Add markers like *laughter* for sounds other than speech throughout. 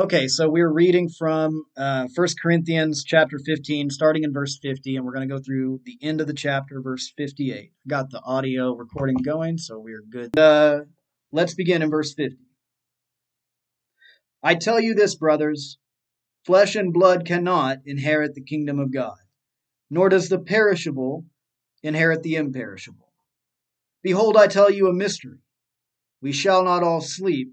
Okay, so we're reading from uh, 1 Corinthians chapter 15, starting in verse 50, and we're going to go through the end of the chapter, verse 58. Got the audio recording going, so we're good. Uh, let's begin in verse 50. I tell you this, brothers flesh and blood cannot inherit the kingdom of God, nor does the perishable inherit the imperishable. Behold, I tell you a mystery. We shall not all sleep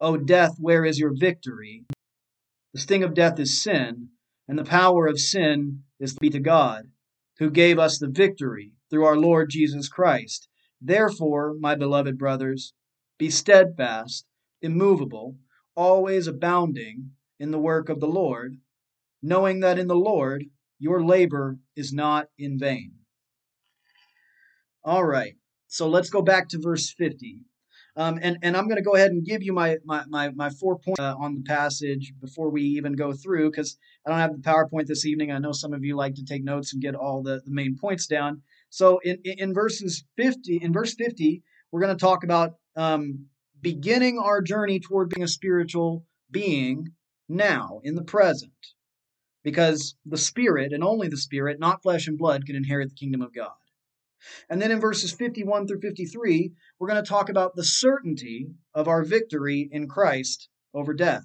O death, where is your victory? The sting of death is sin, and the power of sin is to be to God, who gave us the victory through our Lord Jesus Christ. Therefore, my beloved brothers, be steadfast, immovable, always abounding in the work of the Lord, knowing that in the Lord your labor is not in vain. All right, so let's go back to verse 50. Um, and, and I'm going to go ahead and give you my, my, my, my four points uh, on the passage before we even go through because I don't have the PowerPoint this evening. I know some of you like to take notes and get all the, the main points down. So in, in verses 50, in verse 50, we're going to talk about um, beginning our journey toward being a spiritual being now, in the present. Because the Spirit, and only the Spirit, not flesh and blood, can inherit the kingdom of God. And then in verses 51 through 53, we're going to talk about the certainty of our victory in Christ over death.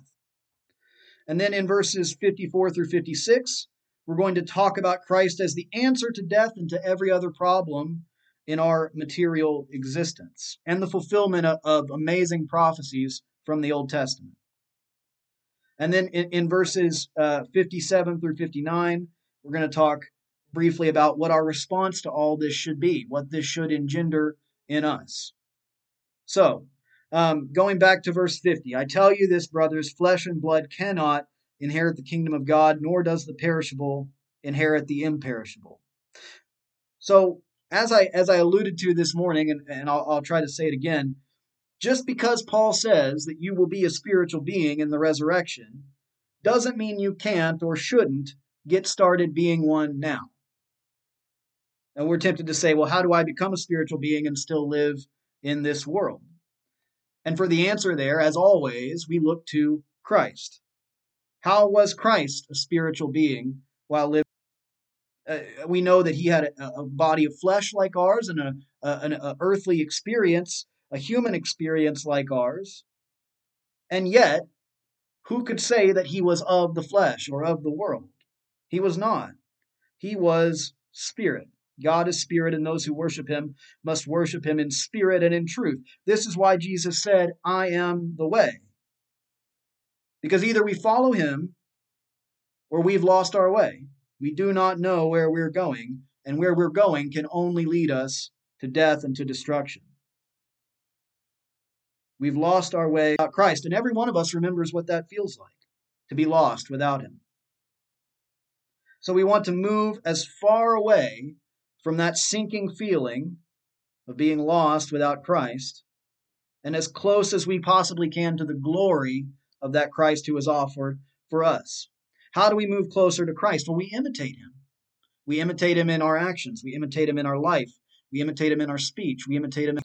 And then in verses 54 through 56, we're going to talk about Christ as the answer to death and to every other problem in our material existence and the fulfillment of, amazing prophecies from the Old Testament. And then in, in verses uh, 57 through 59, we're going to talk briefly about what our response to all this should be, what this should engender in us. So, um, going back to verse 50, I tell you this, brothers, flesh and blood cannot inherit the kingdom of God, nor does the perishable inherit the imperishable. So, as I as I alluded to this morning, and, and I'll, I'll try to say it again, just because Paul says that you will be a spiritual being in the resurrection, doesn't mean you can't or shouldn't get started being one now. And we're tempted to say, well, how do I become a spiritual being and still live in this world? And for the answer there, as always, we look to Christ. How was Christ a spiritual being while living? Uh, we know that he had a, a, body of flesh like ours and a, a, an a earthly experience, a human experience like ours. And yet, who could say that he was of the flesh or of the world? He was not. He was spirit. God is spirit, and those who worship him must worship him in spirit and in truth. This is why Jesus said, I am the way. Because either we follow him or we've lost our way. We do not know where we're going, and where we're going can only lead us to death and to destruction. We've lost our way without Christ, and every one of us remembers what that feels like to be lost without him. So we want to move as far away from that sinking feeling of being lost without Christ and as close as we possibly can to the glory of that Christ who is offered for us. How do we move closer to Christ? Well, we imitate him. We imitate him in our actions. We imitate him in our life. We imitate him in our speech. We imitate him. In...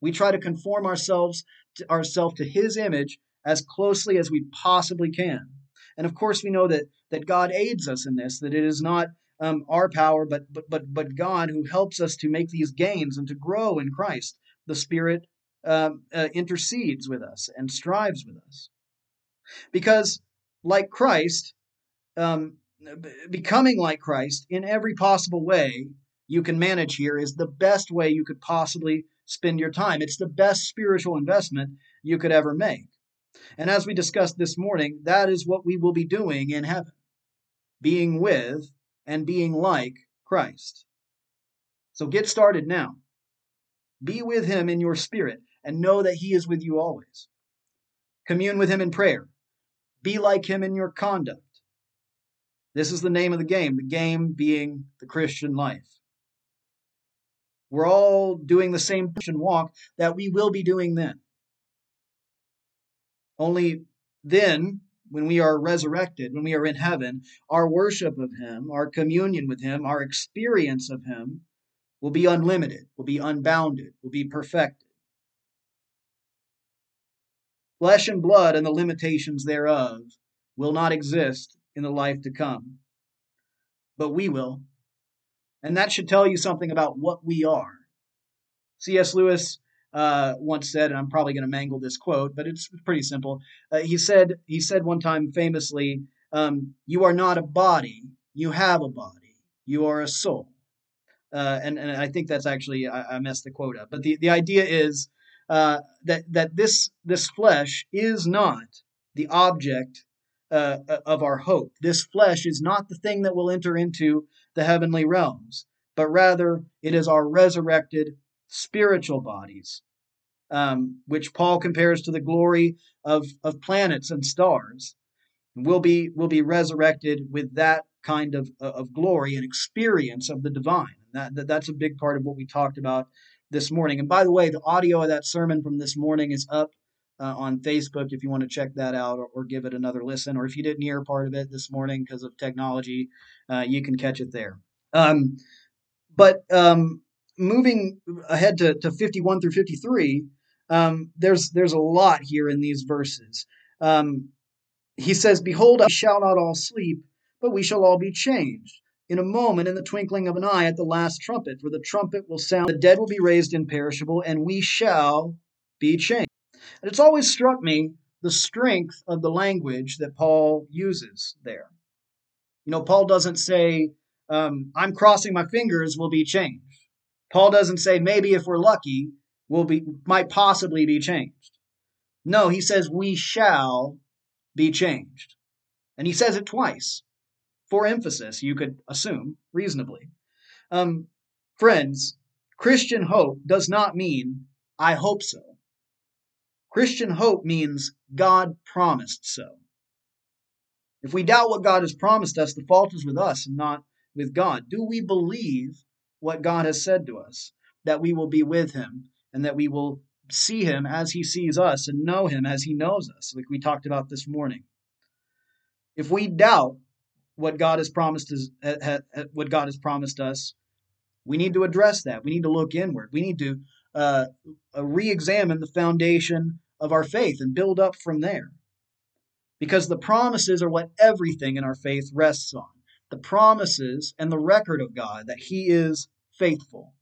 We try to conform ourselves to ourselves to his image as closely as we possibly can. And of course, we know that that God aids us in this. That it is not um, our power, but but but but God who helps us to make these gains and to grow in Christ. The Spirit um, uh, intercedes with us and strives with us, because like Christ, um, becoming like Christ in every possible way you can manage here is the best way you could possibly spend your time. It's the best spiritual investment you could ever make. And as we discussed this morning, that is what we will be doing in heaven being with and being like Christ. So get started now. Be with him in your spirit and know that he is with you always. Commune with him in prayer. Be like him in your conduct. This is the name of the game, the game being the Christian life. We're all doing the same Christian walk that we will be doing then. Only then, when we are resurrected, when we are in heaven, our worship of Him, our communion with Him, our experience of Him will be unlimited, will be unbounded, will be perfected. Flesh and blood and the limitations thereof will not exist in the life to come. But we will. And that should tell you something about what we are. C.S. Lewis uh, once said, and I'm probably going to mangle this quote, but it's pretty simple. Uh, he said he said one time famously, um, "You are not a body; you have a body. You are a soul." Uh, and and I think that's actually I, I, messed the quote up, but the, the idea is uh, that that this this flesh is not the object uh, of our hope. This flesh is not the thing that will enter into the heavenly realms, but rather it is our resurrected spiritual bodies, um, which Paul compares to the glory of, of planets and stars. Will be will be resurrected with that kind of, of glory and experience of the divine. That, that that's a big part of what we talked about this morning. And by the way, the audio of that sermon from this morning is up uh, on Facebook if you want to check that out or, or, give it another listen. Or if you didn't hear part of it this morning because of technology, uh, you can catch it there. Um, but um, moving ahead to, to 51 through 53, um, there's there's a lot here in these verses. Um, he says, "Behold, we shall not all sleep, but we shall all be changed." In a moment, in the twinkling of an eye, at the last trumpet, for the trumpet will sound, the dead will be raised imperishable, and we shall be changed. And it's always struck me the strength of the language that Paul uses there. You know, Paul doesn't say, um, I'm crossing my fingers, we'll be changed. Paul doesn't say, maybe if we're lucky, we'll be, might possibly be changed. No, he says, we shall be changed. And he says it twice for emphasis, you could assume reasonably. Um, friends, Christian hope does not mean, I hope so. Christian hope means God promised so. If we doubt what God has promised us, the fault is with us and not with God. Do we believe what God has said to us? That we will be with Him and that we will see Him as He sees us and know Him as He knows us, like we talked about this morning. If we doubt what God has promised us, eh, eh, eh, what God has promised us, we need to address that. We need to look inward. We need to uh, uh, re-examine the foundation of our faith and build up from there. Because the promises are what everything in our faith rests on. The promises and the record of God that He is faithful,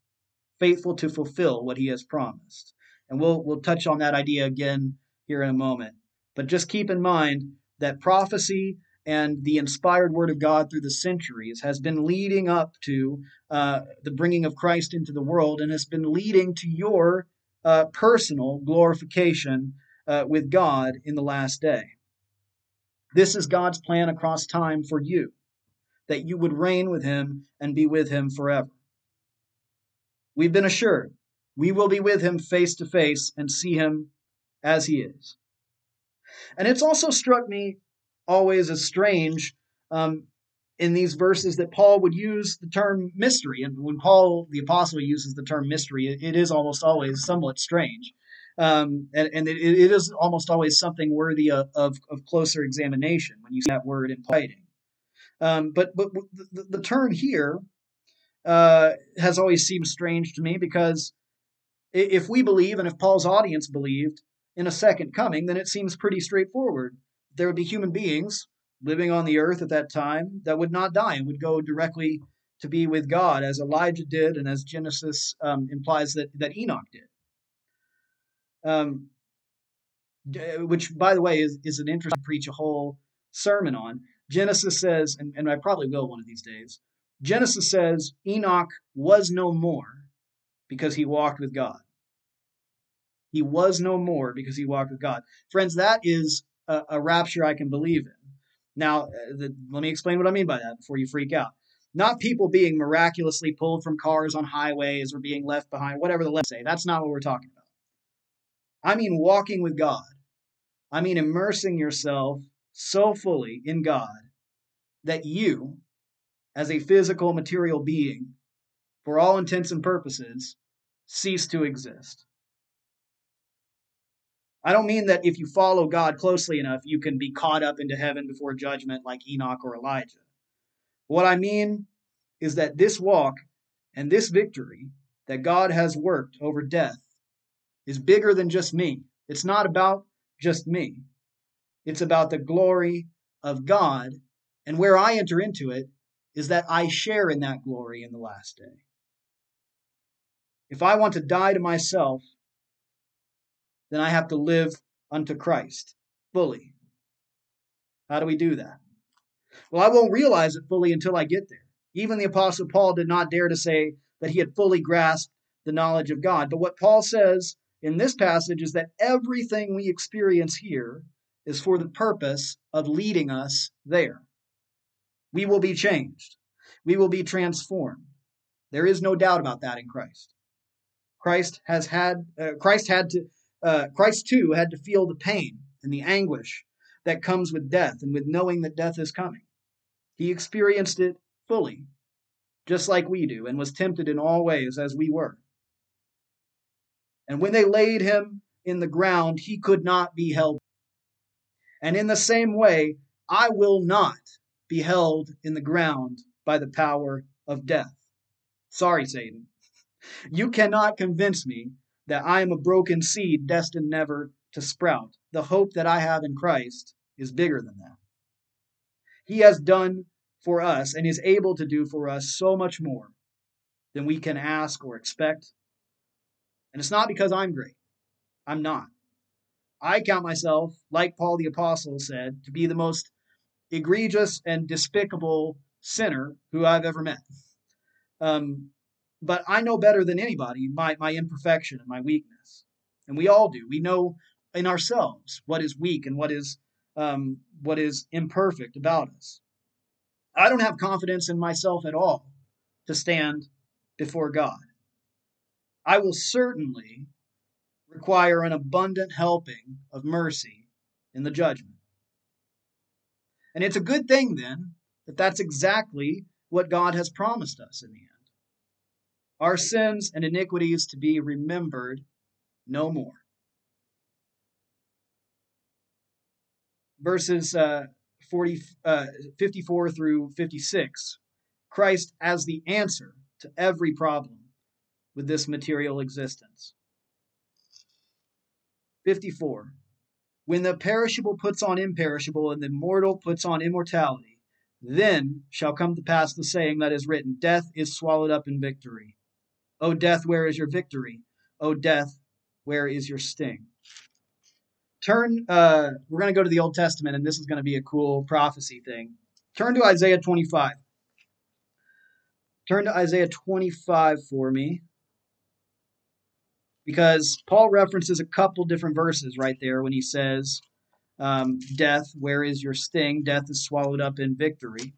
faithful to fulfill what He has promised. And we'll, we'll touch on that idea again here in a moment. But just keep in mind that prophecy and the inspired word of God through the centuries has been leading up to uh, the bringing of Christ into the world and has been leading to your uh, personal glorification uh, with God in the last day. This is God's plan across time for you, that you would reign with Him and be with Him forever. We've been assured we will be with Him face to face and see Him as He is. And it's also struck me always as strange um, in these verses that Paul would use the term mystery. And when Paul, the apostle, uses the term mystery, it, is almost always somewhat strange. Um, and, and it, it is almost always something worthy of, of, of, closer examination when you see that word in writing. Um, but but the, the term here uh, has always seemed strange to me because if we believe, and if Paul's audience believed, in a second coming, then it seems pretty straightforward. There would be human beings living on the earth at that time that would not die and would go directly to be with God, as Elijah did, and as Genesis um, implies that, that Enoch did. Um, which, by the way, is, is an interesting preach a whole sermon on. Genesis says, and, and I probably will one of these days, Genesis says Enoch was no more because he walked with God. He was no more because he walked with God. Friends, that is a, a rapture I can believe in. Now, uh, the, let me explain what I mean by that before you freak out. Not people being miraculously pulled from cars on highways or being left behind, whatever the left say. That's not what we're talking about. I mean walking with God. I mean immersing yourself so fully in God that you, as a physical material being, for all intents and purposes, cease to exist. I don't mean that if you follow God closely enough, you can be caught up into heaven before judgment like Enoch or Elijah. What I mean is that this walk and this victory that God has worked over death is bigger than just me. It's not about just me, it's about the glory of God. And where I enter into it is that I share in that glory in the last day. If I want to die to myself, then I have to live unto Christ fully. How do we do that? Well, I won't realize it fully until I get there. Even the Apostle Paul did not dare to say that he had fully grasped the knowledge of God. But what Paul says in this passage is that everything we experience here is for the purpose of leading us there. We will be changed, we will be transformed. There is no doubt about that in Christ. Christ has had uh, Christ had to uh, Christ too had to feel the pain and the anguish that comes with death and with knowing that death is coming. He experienced it fully, just like we do, and was tempted in all ways as we were. And when they laid him in the ground, he could not be held. And in the same way, I will not be held in the ground by the power of death. Sorry, Satan. You cannot convince me that I am a broken seed destined never to sprout. The hope that I have in Christ is bigger than that. He has done for us and is able to do for us so much more than we can ask or expect. And it's not because I'm great. I'm not. I count myself, like Paul the Apostle said, to be the most egregious and despicable sinner who I've ever met. Um, but I know better than anybody my, my imperfection and my weakness. And we all do. We know in ourselves what is weak and what is um, what is imperfect about us. I don't have confidence in myself at all to stand before God. I will certainly require an abundant helping of mercy in the judgment. And it's a good thing then that that's exactly what God has promised us in the end our sins and iniquities to be remembered no more. Verses uh, 40, uh, 54 through 56 Christ as the answer to every problem with this material existence. 54. When the perishable puts on imperishable and the mortal puts on immortality, then shall come to pass the saying that is written Death is swallowed up in victory. O death, where is your victory? O death, where is your sting? Turn, uh, we're going to go to the Old Testament, and this is going to be a cool prophecy thing. Turn to Isaiah 25. Turn to Isaiah 25 for me. Because Paul references a couple different verses right there when he says, um, Death, where is your sting? Death is swallowed up in victory.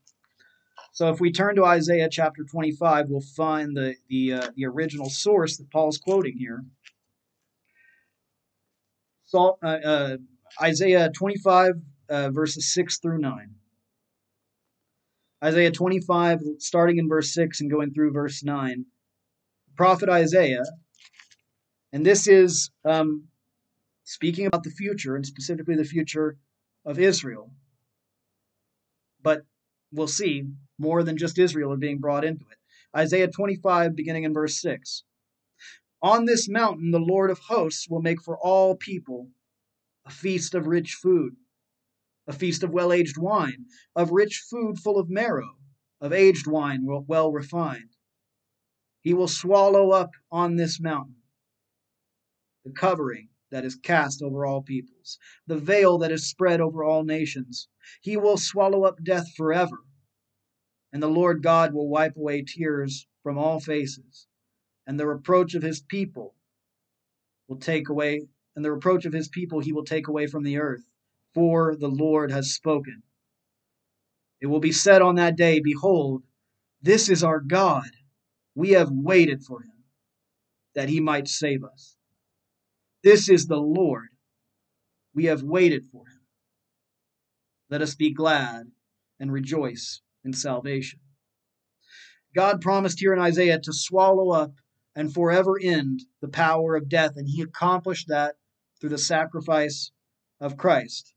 So if we turn to Isaiah chapter 25, we'll find the the, uh, the original source that Paul's quoting here. So, uh, uh, Isaiah 25 uh, verses 6 through 9. Isaiah 25, starting in verse 6 and going through verse 9. Prophet Isaiah, and this is um, speaking about the future, and specifically the future of Israel. But we'll see more than just Israel are being brought into it. Isaiah 25, beginning in verse 6. On this mountain, the Lord of hosts will make for all people a feast of rich food, a feast of well aged wine, of rich food full of marrow, of aged wine well refined. He will swallow up on this mountain the covering that is cast over all peoples, the veil that is spread over all nations. He will swallow up death forever and the Lord God will wipe away tears from all faces, and the reproach of his people will take away, and the reproach of his people he will take away from the earth, for the Lord has spoken. It will be said on that day, Behold, this is our God. We have waited for him, that he might save us. This is the Lord. We have waited for him. Let us be glad and rejoice in salvation. God promised here in Isaiah to swallow up and forever end the power of death, and he accomplished that through the sacrifice of Christ.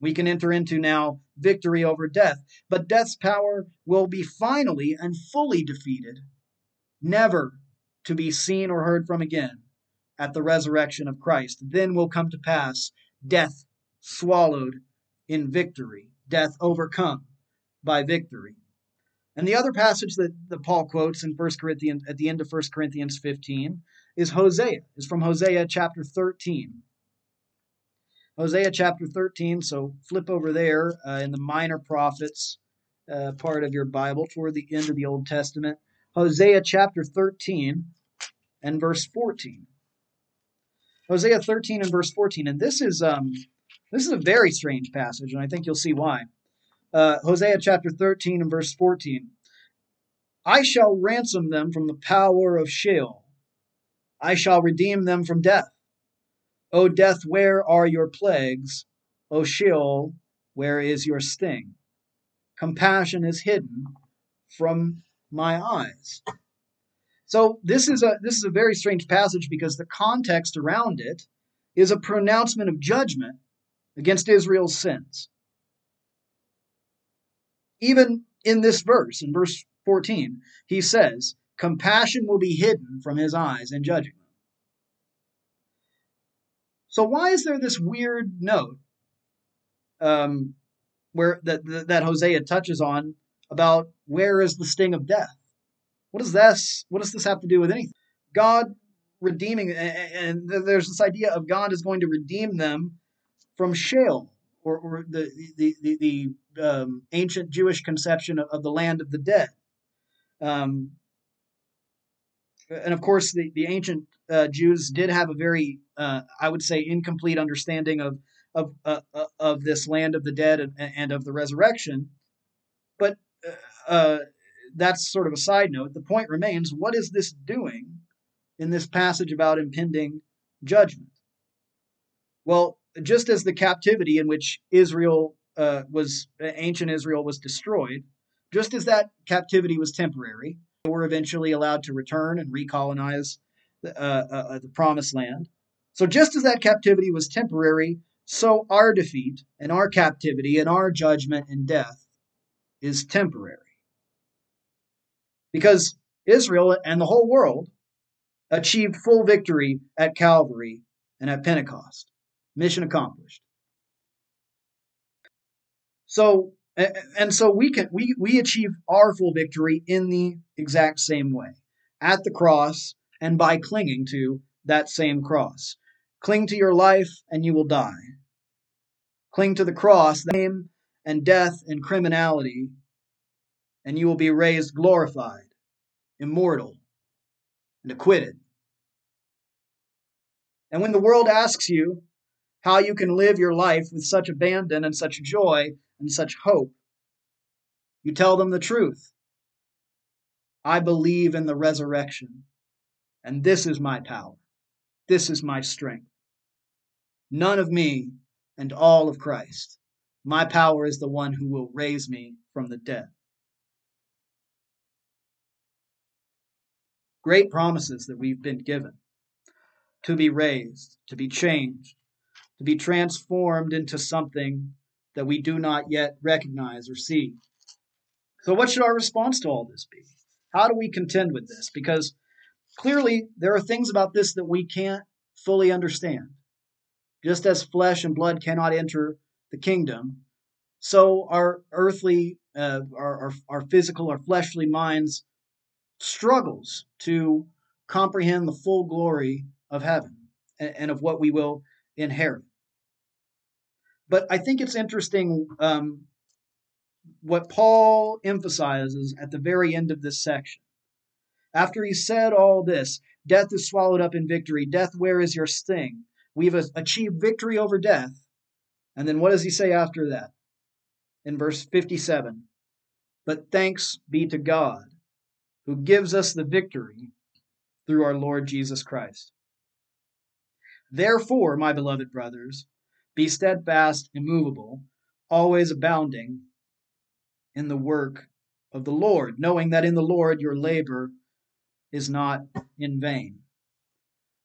We can enter into now victory over death, but death's power will be finally and fully defeated, never to be seen or heard from again at the resurrection of Christ. Then will come to pass death swallowed in victory, death overcome by victory. And the other passage that, that Paul quotes in 1 Corinthians at the end of 1 Corinthians 15 is Hosea, is from Hosea chapter 13. Hosea chapter 13, so flip over there uh, in the minor prophets uh, part of your Bible toward the end of the Old Testament. Hosea chapter 13 and verse 14. Hosea 13 and verse 14. And this is um, this is a very strange passage, and I think you'll see why. Uh, Hosea chapter 13 and verse 14. I shall ransom them from the power of Sheol. I shall redeem them from death. O death, where are your plagues? O Sheol, where is your sting? Compassion is hidden from my eyes. So this is a this is a very strange passage because the context around it is a pronouncement of judgment against Israel's sins. Even in this verse, in verse 14, he says, Compassion will be hidden from his eyes in judging them. So why is there this weird note um, where that, that Hosea touches on about where is the sting of death? What does this what does this have to do with anything? God redeeming and there's this idea of God is going to redeem them from Sheol or, or the the the, the um, ancient Jewish conception of, of, the land of the dead. Um, and of course, the, the ancient uh, Jews did have a very, uh, I would say, incomplete understanding of of uh, uh of this land of the dead and, and of the resurrection. But uh, uh, that's sort of a side note. The point remains: what is this doing in this passage about impending judgment? Well, just as the captivity in which Israel uh, was ancient Israel was destroyed, just as that captivity was temporary, they were eventually allowed to return and recolonize the, uh, uh, uh, the promised land. So just as that captivity was temporary, so our defeat and our captivity and our judgment and death is temporary. Because Israel and the whole world achieved full victory at Calvary and at Pentecost. Mission accomplished. So and so we can we we achieve our full victory in the exact same way at the cross and by clinging to that same cross. Cling to your life and you will die. Cling to the cross, name and death and criminality, and you will be raised glorified, immortal, and acquitted. And when the world asks you, how you can live your life with such abandon and such joy and such hope. You tell them the truth. I believe in the resurrection, and this is my power. This is my strength. None of me and all of Christ. My power is the one who will raise me from the dead. Great promises that we've been given to be raised, to be changed, to be transformed into something that we do not yet recognize or see. So, what should our response to all this be? How do we contend with this? Because clearly there are things about this that we can't fully understand. Just as flesh and blood cannot enter the kingdom, so our earthly, uh, our, our, our physical, our fleshly minds struggles to comprehend the full glory of heaven and, of what we will inherit. But I think it's interesting um, what Paul emphasizes at the very end of this section. After he said all this, death is swallowed up in victory. Death, where is your sting? We've achieved victory over death. And then what does he say after that? In verse 57 But thanks be to God who gives us the victory through our Lord Jesus Christ. Therefore, my beloved brothers, be steadfast, immovable, always abounding in the work of the Lord, knowing that in the Lord your labor is not in vain.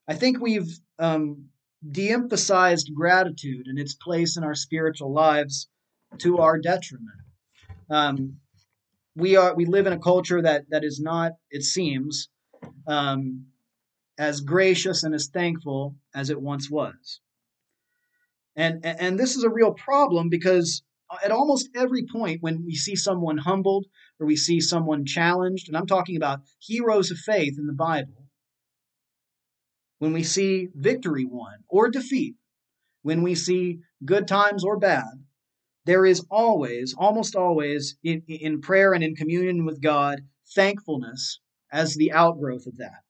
I think we've um, de emphasized gratitude and its place in our spiritual lives to our detriment. Um, we are we live in a culture that that is not, it seems, um, as gracious and as thankful as it once was. And and this is a real problem because at almost every point when we see someone humbled or we see someone challenged, and I'm talking about heroes of faith in the Bible, when we see victory won or defeat, when we see good times or bad, there is always, almost always, in, in prayer and in communion with God, thankfulness as the outgrowth of that.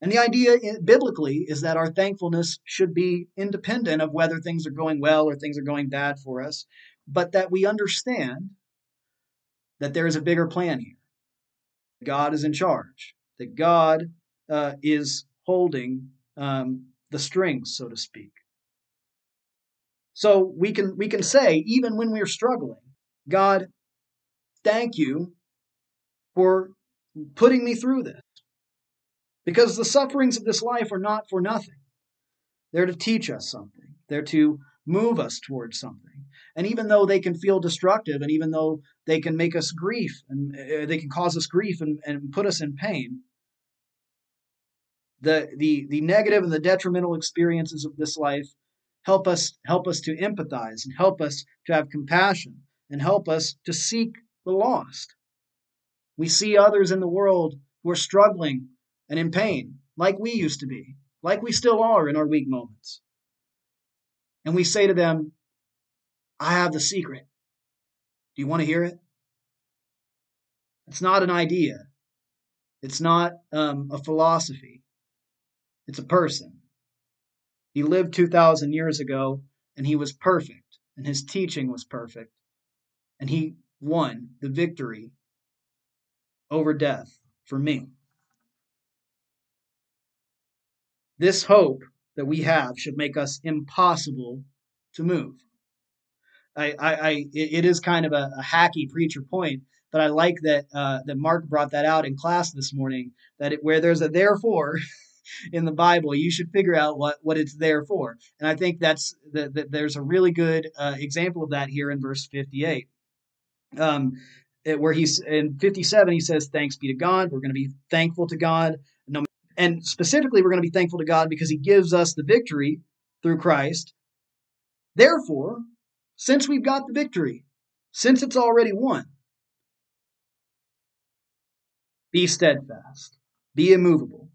And the idea biblically is that our thankfulness should be independent of whether things are going well or things are going bad for us, but that we understand that there is a bigger plan here. God is in charge, that God uh, is holding um, the strings, so to speak. So we can we can say even when we're struggling, God, thank you for putting me through this. Because the sufferings of this life are not for nothing. They're to teach us something. They're to move us towards something. And even though they can feel destructive, and even though they can make us grief, and uh, they can cause us grief and, and put us in pain, the, the, the negative and the detrimental experiences of this life help us help us to empathize and help us to have compassion and help us to seek the lost. We see others in the world who are struggling and in pain, like we used to be, like we still are in our weak moments. And we say to them, I have the secret. Do you want to hear it? It's not an idea. It's not um, a philosophy. It's a person. He lived 2,000 years ago and he was perfect and his teaching was perfect. And he won the victory over death for me. This hope that we have should make us impossible to move. I, I, I it is kind of a, a, hacky preacher point, but I like that uh, that Mark brought that out in class this morning. That it, where there's a therefore *laughs* in the Bible, you should figure out what what it's there for. And I think that's that, there's a really good uh, example of that here in verse 58. Um, where he's in 57, he says, "Thanks be to God." We're going to be thankful to God. No, and specifically, we're going to be thankful to God because He gives us the victory through Christ. Therefore, since we've got the victory, since it's already won, be steadfast, be immovable,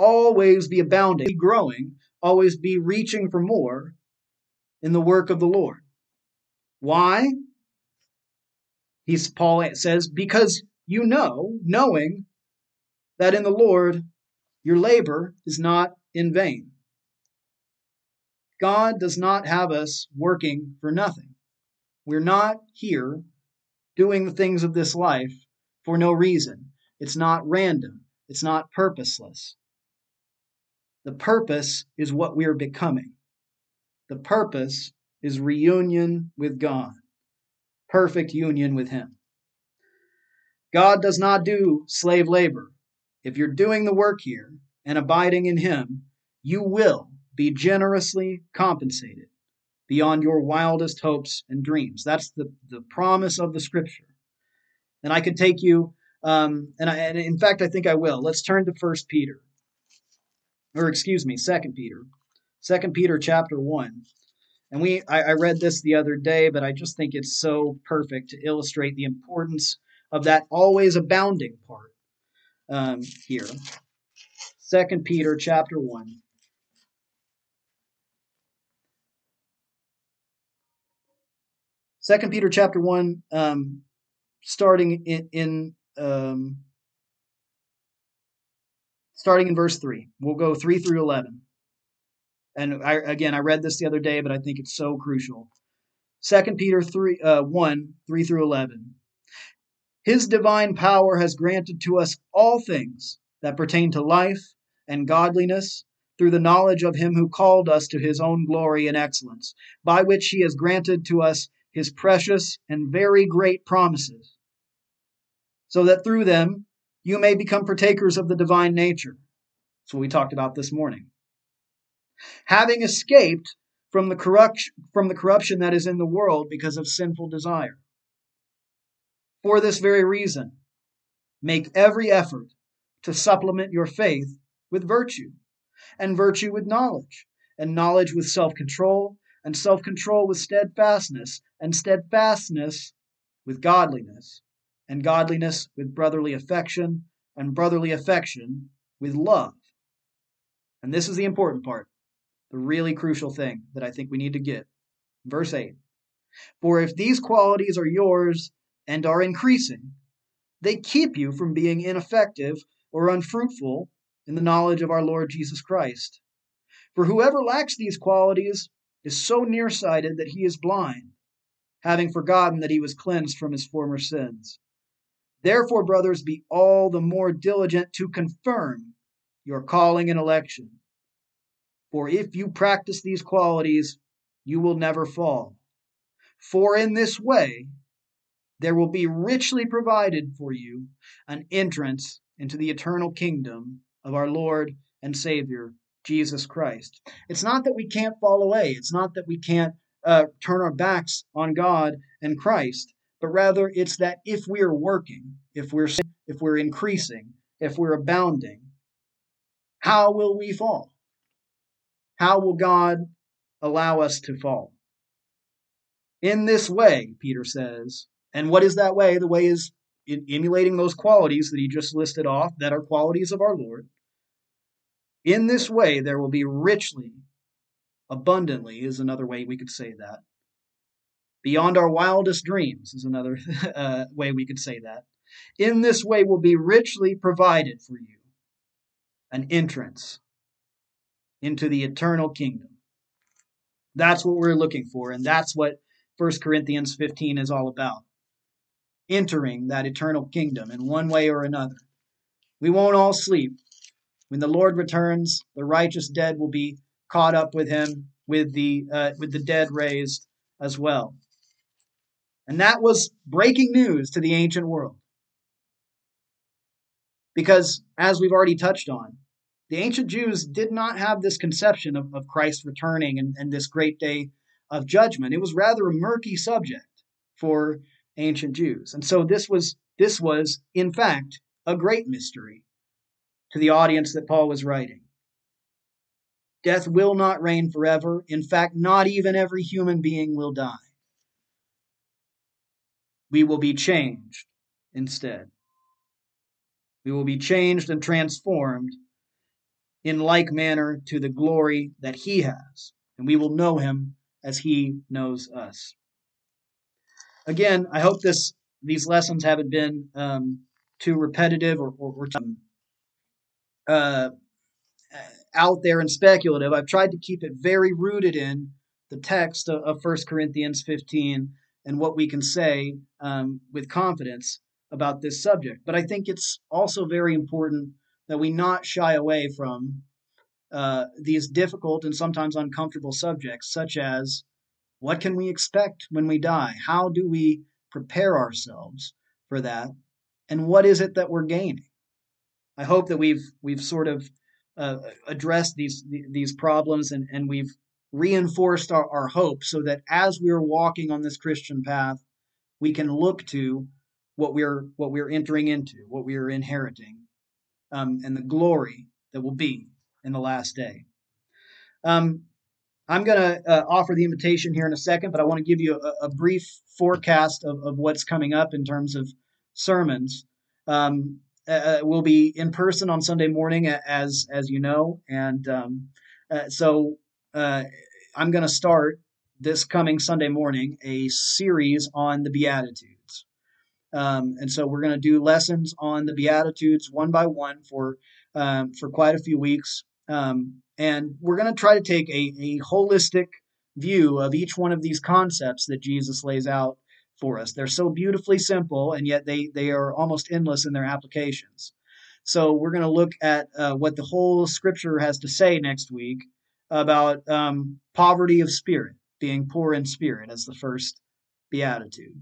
always be abounding, be growing, always be reaching for more in the work of the Lord. Why? He's Paul says, because you know, knowing that in the Lord your labor is not in vain. God does not have us working for nothing. We're not here doing the things of this life for no reason. It's not random. It's not purposeless. The purpose is what we're becoming. The purpose is reunion with God, perfect union with Him. God does not do slave labor. If you're doing the work here and abiding in Him, you will be generously compensated beyond your wildest hopes and dreams. That's the, the promise of the Scripture. And I could take you, um, and, I, and in fact, I think I will. Let's turn to First Peter or excuse me, Second Peter, Second Peter chapter one. And we, I, I read this the other day, but I just think it's so perfect to illustrate the importance of that always abounding part um, here. Second Peter chapter one. Second Peter chapter one, um, starting in, in um, starting in verse 3. We'll go 3 through 11. And I, again, I read this the other day, but I think it's so crucial. 2 Peter 3, uh, 1 3 through 11. His divine power has granted to us all things that pertain to life and godliness through the knowledge of him who called us to his own glory and excellence, by which he has granted to us his precious and very great promises, so that through them you may become partakers of the divine nature. That's what we talked about this morning. Having escaped from the, corrupt, from the corruption that is in the world because of sinful desire. For this very reason, make every effort to supplement your faith with virtue, and virtue with knowledge, and knowledge with self control, and self control with steadfastness, and steadfastness with godliness, and godliness with brotherly affection, and brotherly affection with love. And this is the important part, the really crucial thing that I think we need to get. Verse 8 For if these qualities are yours and are increasing, they keep you from being ineffective or unfruitful in the knowledge of our Lord Jesus Christ. For whoever lacks these qualities is so nearsighted that he is blind, having forgotten that he was cleansed from his former sins. Therefore, brothers, be all the more diligent to confirm your calling and election. For if you practice these qualities, you will never fall. For in this way, there will be richly provided for you an entrance into the eternal kingdom of our Lord and Savior, Jesus Christ. It's not that we can't fall away, it's not that we can't uh, turn our backs on God and Christ, but rather it's that if we are working, if we're if we're increasing, if we're abounding, how will we fall? How will God allow us to fall? In this way, Peter says, and what is that way? The way is in emulating those qualities that he just listed off that are qualities of our Lord. In this way, there will be richly, abundantly, is another way we could say that. Beyond our wildest dreams is another *laughs* uh, way we could say that. In this way will be richly provided for you an entrance into the eternal kingdom. That's what we're looking for, and that's what 1 Corinthians 15 is all about entering that eternal kingdom in one way or another. We won't all sleep. When the Lord returns, the righteous dead will be caught up with him, with the uh, with the dead raised as well. And that was breaking news to the ancient world. Because, as we've already touched on, the ancient Jews did not have this conception of, of Christ returning and, and this great day of judgment. It was rather a murky subject for ancient Jews. And so this was this was in fact a great mystery to the audience that Paul was writing. Death will not reign forever. In fact, not even every human being will die. We will be changed instead. We will be changed and transformed in like manner to the glory that he has, and we will know him as he knows us again, I hope this these lessons haven't been um, too repetitive or, or, or uh, out there and speculative. I've tried to keep it very rooted in the text of, of 1 Corinthians 15 and what we can say um, with confidence about this subject. But I think it's also very important that we not shy away from uh, these difficult and sometimes uncomfortable subjects, such as what can we expect when we die? How do we prepare ourselves for that? And what is it that we're gaining? I hope that we've we've sort of uh, addressed these these problems and, and we've reinforced our, our hope so that as we're walking on this Christian path, we can look to what we're what we're entering into, what we are inheriting, um, and the glory that will be in the last day. Um, I'm going to uh, offer the invitation here in a second, but I want to give you a, a brief forecast of, of, what's coming up in terms of sermons. Um, uh, uh we'll be in person on Sunday morning, as as you know, and um, uh, so uh, I'm going to start this coming Sunday morning a series on the Beatitudes. Um, and so we're going to do lessons on the Beatitudes one by one for um, for quite a few weeks. Um, and we're going to try to take a, a holistic view of each one of these concepts that Jesus lays out for us. They're so beautifully simple, and yet they, they are almost endless in their applications. So we're going to look at uh, what the whole scripture has to say next week about um, poverty of spirit, being poor in spirit as the first beatitude.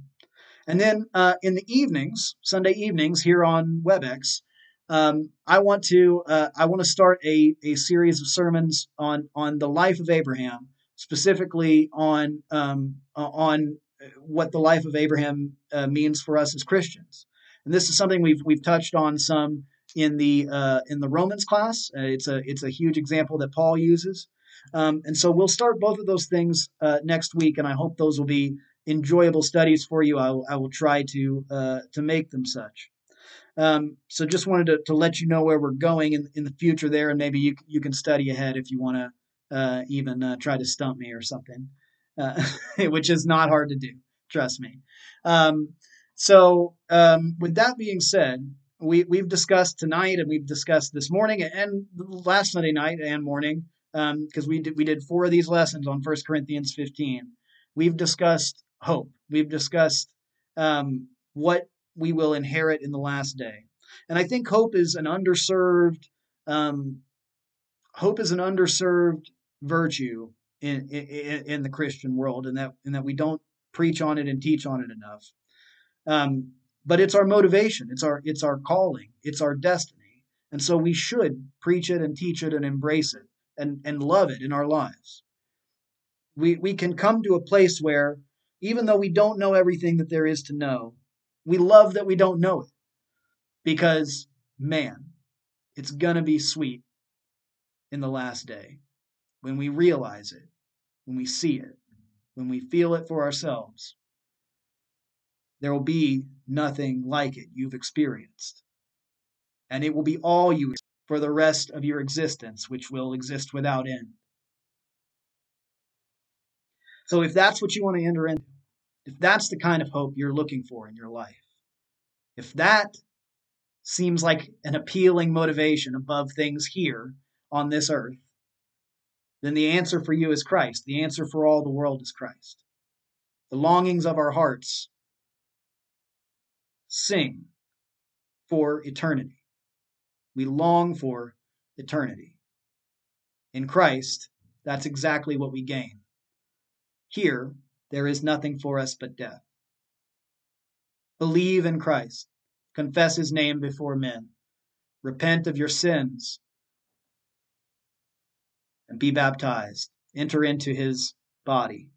And then uh, in the evenings, Sunday evenings here on WebEx, um, I want to uh, I want to start a, a series of sermons on on the life of Abraham, specifically on um, on what the life of Abraham uh, means for us as Christians. And this is something we've we've touched on some in the uh, in the Romans class. Uh, it's a it's a huge example that Paul uses. Um, and so we'll start both of those things uh, next week, and I hope those will be enjoyable studies for you. I will, I will try to uh, to make them such. Um, so just wanted to, to let you know where we're going in, in the future there, and maybe you you can study ahead if you want to uh, even uh, try to stump me or something, uh, *laughs* which is not hard to do. Trust me. Um, so um, with that being said, we we've discussed tonight and we've discussed this morning and last Sunday night and morning because um, we did we did four of these lessons on First Corinthians 15. We've discussed hope. We've discussed um, what we will inherit in the last day, and I think hope is an underserved um, hope is an underserved virtue in, in, in the Christian world, and that in that we don't preach on it and teach on it enough. Um, but it's our motivation. It's our it's our calling. It's our destiny, and so we should preach it and teach it and embrace it and, and love it in our lives. We, we can come to a place where, even though we don't know everything that there is to know, we love that we don't know it. Because, man, it's going to be sweet in the last day when we realize it, when we see it, when we feel it for ourselves. There will be nothing like it you've experienced. And it will be all you for the rest of your existence, which will exist without end. So, if that's what you want to enter into, if that's the kind of hope you're looking for in your life, if that seems like an appealing motivation above things here on this earth, then the answer for you is Christ. The answer for all the world is Christ. The longings of our hearts sing for eternity. We long for eternity. In Christ, that's exactly what we gain. Here, there is nothing for us but death. Believe in Christ, confess his name before men, repent of your sins, and be baptized. Enter into his body,